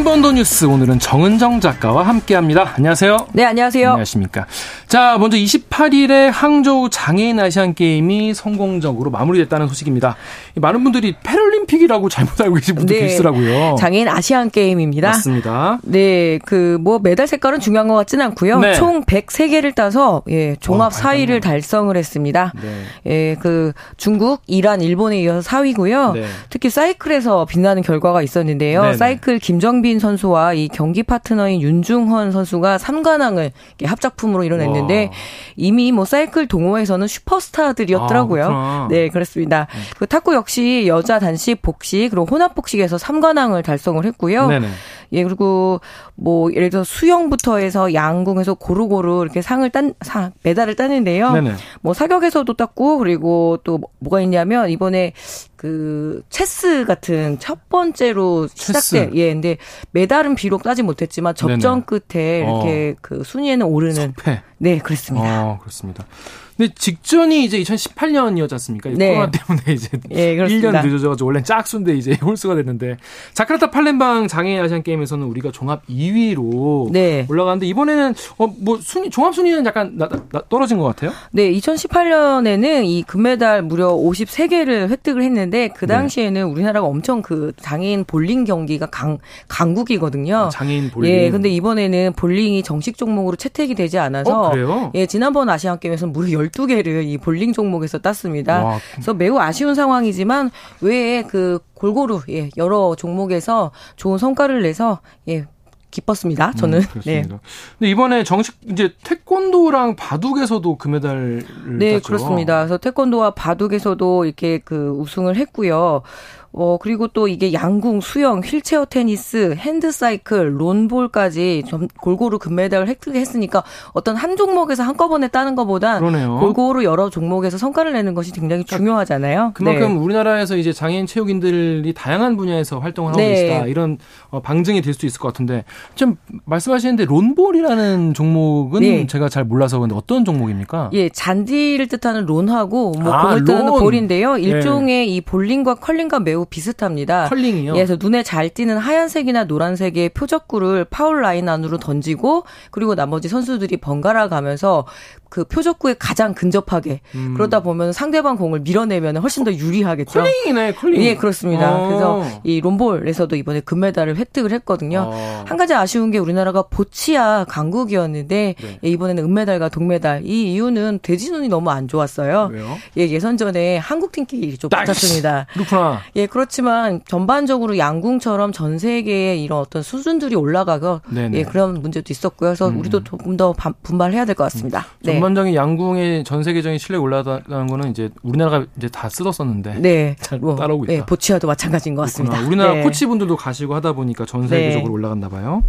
한 번 더 뉴스 오늘은 정은정 작가와 함께합니다. 안녕하세요. 네, 안녕하세요. 안녕하십니까. 자, 먼저 28일에 항저우 장애인 아시안 게임이 성공적으로 마무리됐다는 소식입니다. 많은 분들이 패럴림픽이라고 잘못 알고 계신 분도 네, 계시더라고요. 장애인 아시안 게임입니다. 맞습니다. 네, 그 뭐 메달 색깔은 중요한 것 같지는 않고요. 네. 총 103개를 따서 예, 종합 어, 4위를 달성을 했습니다. 네. 예, 그 중국, 이란, 일본에 이어서 4위고요. 네. 특히 사이클에서 빛나는 결과가 있었는데요. 네네. 사이클 김정빈 선수와 이 경기 파트너인 윤중헌 선수가 3관왕을 합작품으로 이뤄냈는데 와. 이미 뭐 사이클 동호회에서는 슈퍼스타들이었더라고요. 아, 네, 그렇습니다. 네. 그 탁구 역시 여자 단식 복식 그리고 혼합 복식에서 3관왕을 달성을 했고요. 네네. 예, 그리고 뭐 예를 들어 수영부터 해서 양궁에서 고루고루 이렇게 상을 딴, 상, 메달을 따는데요. 네네. 뭐 사격에서도 땄고 그리고 또 뭐가 있냐면 이번에 그 체스 같은 첫 번째로 시작된 예, 근데 메달은 비록 따지 못했지만 접전 네네. 끝에 이렇게 어. 그 순위에는 오르는 석패. 네, 그렇습니다. 어, 그렇습니다. 근데 직전이 이제 2018년이었지 않습니까? 네. 코로나 때문에 이제 예, 1년 늦어져가지고 원래 짝수인데 이제 홀수가 됐는데 자카르타 팔렘방 장애인 아시안 게임에서는 우리가 종합 2위로 네. 올라가는데 이번에는 어 뭐 순위 종합 순위는 약간 나, 나, 떨어진 것 같아요? 네, 2018년에는 이 금메달 무려 53개를 획득을 했는데 그 네. 당시에는 네. 우리나라가 엄청 그 장애인 볼링 경기가 강 강국이거든요. 아, 장애인 볼링. 예, 근데 이번에는 볼링이 정식 종목으로 채택이 되지 않아서 어, 그래요? 예, 지난번 아시안 게임에서는 무려 12개를 이 볼링 종목에서 땄습니다. 와. 그래서 매우 아쉬운 상황이지만 왜그 골고루 예, 여러 종목에서 좋은 성과를 내서 예, 기뻤습니다. 저는. 음, 네. 근데 이번에 정식 이제 태권도랑 바둑에서도 금메달을 네, 땄죠. 그렇습니다. 그래서 태권도와 바둑에서도 이렇게 그 우승을 했고요. 어, 그리고 또 이게 양궁, 수영, 휠체어 테니스, 핸드사이클, 론볼까지 좀 골고루 금메달을 획득했으니까 어떤 한 종목에서 한꺼번에 따는 것보다 그러네요. 골고루 여러 종목에서 성과를 내는 것이 굉장히 그러니까 중요하잖아요. 그만큼 네. 우리나라에서 이제 장애인 체육인들이 다양한 분야에서 활동을 하고 네. 계시다. 이런 어, 방증이 될 수도 있을 것 같은데 좀 말씀하시는데 론볼이라는 종목은 네. 제가 잘 몰라서 근데 어떤 종목입니까? 예, 잔디를 뜻하는 lawn하고 뭐 아, 공을 뜻하는 ball인데요. 네. 일종의 이 볼링과 컬링과 매우 매우 비슷합니다. 컬링이요? 예, 그래서 눈에 잘 띄는 하얀색이나 노란색의 표적구를 파울 라인 안으로 던지고 그리고 나머지 선수들이 번갈아 가면서 그 표적구에 가장 근접하게 음. 그러다 보면 상대방 공을 밀어내면 훨씬 더 유리하겠죠. 컬링이네, 컬링. 예, 그렇습니다. 어. 그래서 이 롬볼에서도 이번에 금메달을 획득을 했거든요. 어. 한 가지 아쉬운 게 우리나라가 보치아 강국이었는데 네. 예, 이번에는 은메달과 동메달. 이 이유는 대진운이 너무 안 좋았어요. 왜요? 예, 예선전에 한국 팀끼리 좀 붙었습니다. 그렇구나. 예, 그렇지만 전반적으로 양궁처럼 전 세계의 이런 어떤 수준들이 올라가고 예, 그런 문제도 있었고요. 그래서 음. 우리도 조금 더 분발해야 될 것 같습니다. 음. 네. 전반적인 양궁의 전 세계적인 실력 올라가는 거는 이제 우리나라가 이제 다 쓰었었는데 네. 잘 뭐, 따라오고 있다. 네, 보치아도 마찬가지인 것 같습니다. 그렇구나. 우리나라 네. 코치분들도 가시고 하다 보니까 전 세계적으로 네. 올라갔나 봐요.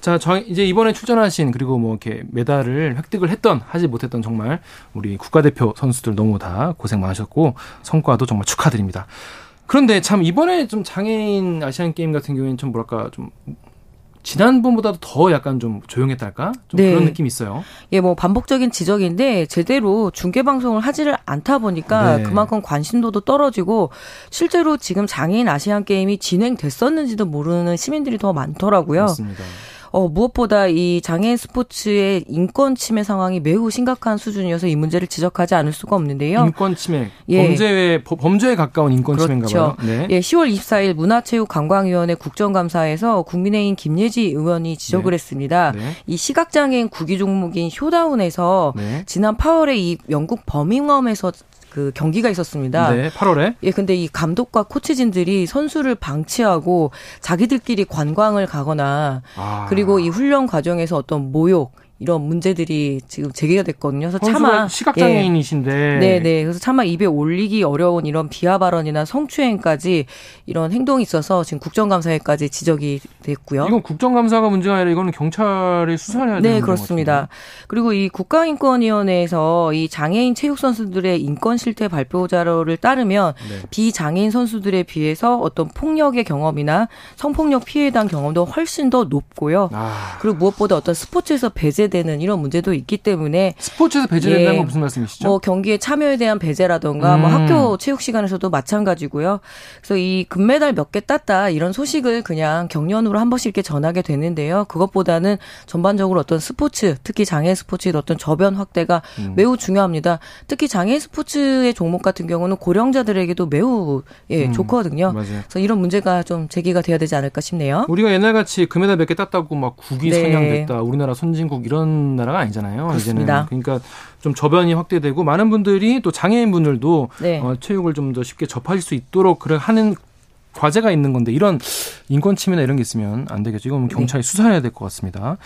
자, 저 이제 이번에 출전하신 그리고 뭐 이렇게 메달을 획득을 했던 하지 못했던 정말 우리 국가대표 선수들 너무 다 고생 많으셨고 성과도 정말 축하드립니다. 그런데 참 이번에 좀 장애인 아시안 게임 같은 경우에는 좀 뭐랄까 좀 지난번보다도 더 약간 좀 조용했달까? 좀 네. 그런 느낌이 있어요. 예, 뭐 반복적인 지적인데 제대로 중계 방송을 하지를 않다 보니까 네. 그만큼 관심도도 떨어지고 실제로 지금 장애인 아시안 게임이 진행됐었는지도 모르는 시민들이 더 많더라고요. 맞습니다. 어, 무엇보다 이 장애인 스포츠의 인권 침해 상황이 매우 심각한 수준이어서 이 문제를 지적하지 않을 수가 없는데요. 인권 침해. 예. 범죄에 범죄에 가까운 인권 그렇죠. 침해인가 봐요. 네. 예, 10월 24일 문화체육관광위원회 국정감사에서 국민의힘 김예지 의원이 지적을 네. 했습니다. 네. 이 시각장애인 구기 종목인 쇼다운에서 네. 지난 8월에 이 영국 버밍엄에서 그 경기가 있었습니다. 네, 8월에. 예, 근데 이 감독과 코치진들이 선수를 방치하고 자기들끼리 관광을 가거나 아. 그리고 이 훈련 과정에서 어떤 모욕 이런 문제들이 지금 제기가 됐거든요. 그래서 차마 시각장애인이신데, 예. 네, 네. 그래서 차마 입에 올리기 어려운 이런 비하 발언이나 성추행까지 이런 행동이 있어서 지금 국정감사에까지 지적이 됐고요. 이건 국정감사가 문제가 아니라 이거는 경찰이 수사해야 되는 네, 그렇습니다. 그리고 이 국가인권위원회에서 이 장애인 체육 선수들의 인권 실태 발표 자료를 따르면 네. 비장애인 선수들에 비해서 어떤 폭력의 경험이나 성폭력 피해에 대한 경험도 훨씬 더 높고요. 아. 그리고 무엇보다 어떤 스포츠에서 배제 배제되는 이런 문제도 있기 때문에 스포츠에서 배제된다는 예, 건 무슨 말씀이시죠? 뭐 경기에 참여에 대한 배제라던가 뭐 음. 뭐 학교 체육 시간에서도 마찬가지고요. 그래서 이 금메달 몇 개 땄다 이런 소식을 그냥 경련으로 한 번씩 이렇게 전하게 되는데요. 그것보다는 전반적으로 어떤 스포츠, 특히 장애 스포츠의 어떤 저변 확대가 음. 매우 중요합니다. 특히 장애 스포츠의 종목 같은 경우는 고령자들에게도 매우 예, 음. 좋거든요. 맞아요. 그래서 이런 문제가 좀 제기가 돼야 되지 않을까 싶네요. 우리가 옛날 같이 금메달 몇 개 땄다고 막 국위 네. 선양됐다. 우리나라 선진국 이런 나라가 아니잖아요. 그렇습니다. 이제는 그러니까 좀 저변이 확대되고 많은 분들이 또 장애인 분들도 네. 어, 체육을 좀 더 쉽게 접하실 수 있도록 그래 하는 과제가 있는 건데 이런 인권 침해나 이런 게 있으면 안 되겠죠. 이건 경찰이 네. 수사해야 될 것 같습니다.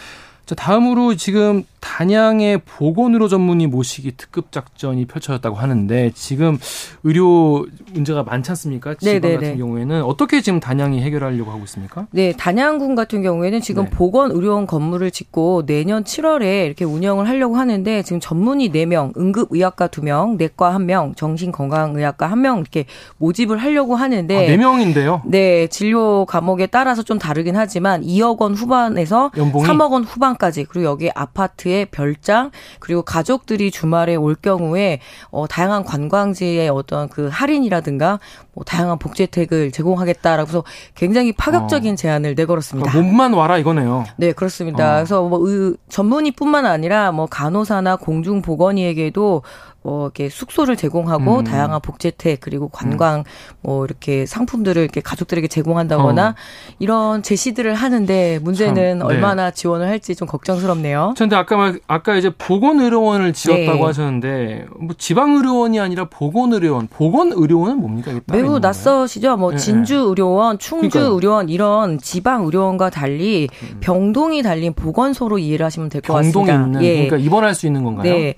자, 다음으로 지금 단양의 보건의료 전문의 모시기 특급 작전이 펼쳐졌다고 하는데 지금 의료 문제가 많지 않습니까? 지방 네네네. 같은 경우에는 어떻게 지금 단양이 해결하려고 하고 있습니까? 네, 단양군 같은 경우에는 지금 네. 보건 의료원 건물을 짓고 내년 7월에 이렇게 운영을 하려고 하는데 지금 전문의 4명, 응급 의학과 2명, 내과 1명, 정신 건강 의학과 1명 이렇게 모집을 하려고 하는데 아, 4명인데요? 네, 진료 과목에 따라서 좀 다르긴 하지만 2억 원 후반에서 연봉이? 3억 원 후반 까지 그리고 여기 아파트에 별장 그리고 가족들이 주말에 올 경우에 어, 다양한 관광지의 어떤 그 할인이라든가 뭐 다양한 복지 혜택을 제공하겠다라고 해서 굉장히 파격적인 어. 제안을 내걸었습니다. 아, 몸만 와라 이거네요. 네, 그렇습니다. 어. 그래서 뭐 의, 전문의뿐만 아니라 뭐 간호사나 공중보건의에게도 뭐 이렇게 숙소를 제공하고 음. 다양한 복지 혜택 그리고 관광 음. 뭐 이렇게 상품들을 이렇게 가족들에게 제공한다거나 어. 이런 제시들을 하는데 문제는 참, 네. 얼마나 지원을 할지 좀 걱정스럽네요. 그런데 아까 아까 이제 보건 의료원을 지었다고 네. 하셨는데 뭐 지방 의료원이 아니라 보건 의료원, 보건 의료원은 뭡니까? 매우 낯서시죠? 뭐 네, 네. 진주 의료원, 충주의료원 이런 지방 의료원과 달리 음. 병동이 달린 보건소로 이해를 하시면 될 것 같습니다. 병동이 있는 예. 그러니까 입원할 수 있는 건가요? 네.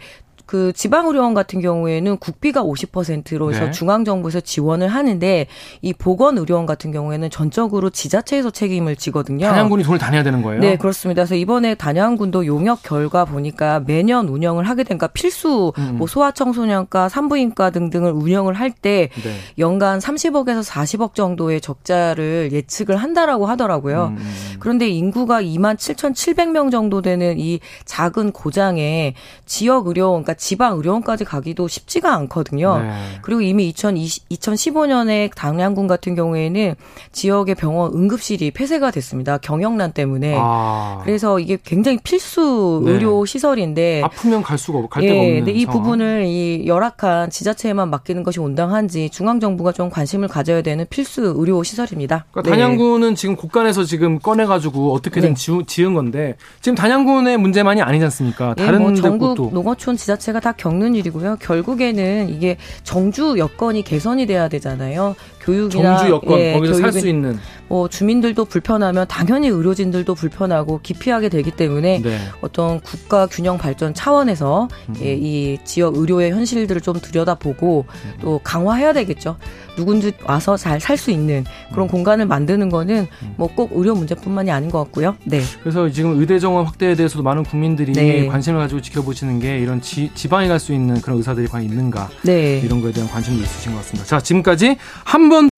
그 지방의료원 같은 경우에는 국비가 50%로 해서 네. 중앙정부에서 지원을 하는데 이 보건의료원 같은 경우에는 전적으로 지자체에서 책임을 지거든요. 단양군이 돈을 다 내야 되는 거예요? 네, 그렇습니다. 그래서 이번에 단양군도 용역 결과 보니까 매년 운영을 하게 되니까 필수 음. 뭐 소아청소년과 산부인과 등등을 운영을 할때 네. 연간 30억에서 40억 정도의 적자를 예측을 한다라고 하더라고요. 음. 그런데 인구가 2만 7,700명 정도 되는 이 작은 고장에 지역 의료 그러니까 지방 의료원까지 가기도 쉽지가 않거든요. 네. 그리고 이미 2020, 2015년에 당양군 같은 경우에는 지역의 병원 응급실이 폐쇄가 됐습니다. 경영난 때문에. 아. 그래서 이게 굉장히 필수 네. 의료 시설인데 아프면 갈 수가 없, 갈 예, 데가 없는 근데 이 상황. 부분을 이 열악한 지자체에만 맡기는 것이 온당한지 중앙 정부가 좀 관심을 가져야 되는 필수 의료 시설입니다. 그러니까 네. 단양군은 지금 국간에서 지금 꺼내 가지고 어떻게든 네. 지은 건데 지금 단양군의 문제만이 아니지 않습니까? 다른 예, 뭐 전국 농어촌 지자체 자체가 다 겪는 일이고요. 결국에는 이게 정주 여건이 개선이 돼야 되잖아요. 교육이나 정주 여건 예, 거기서 살 수 있는 뭐 주민들도 불편하면 당연히 의료진들도 불편하고 기피하게 되기 때문에 네. 어떤 국가 균형 발전 차원에서 음. 예, 이 지역 의료의 현실들을 좀 들여다보고 음. 또 강화해야 되겠죠. 누군지 와서 잘 살 수 있는 그런 음. 공간을 만드는 거는 음. 뭐꼭 의료 문제뿐만이 아닌 것 같고요. 네. 그래서 지금 의대 정원 확대에 대해서도 많은 국민들이 네. 관심을 가지고 지켜보시는 게 이런 지, 지방에 갈 수 있는 그런 의사들이 과연 있는가 네. 이런 거에 대한 관심도 있으신 것 같습니다. 자 지금까지 한번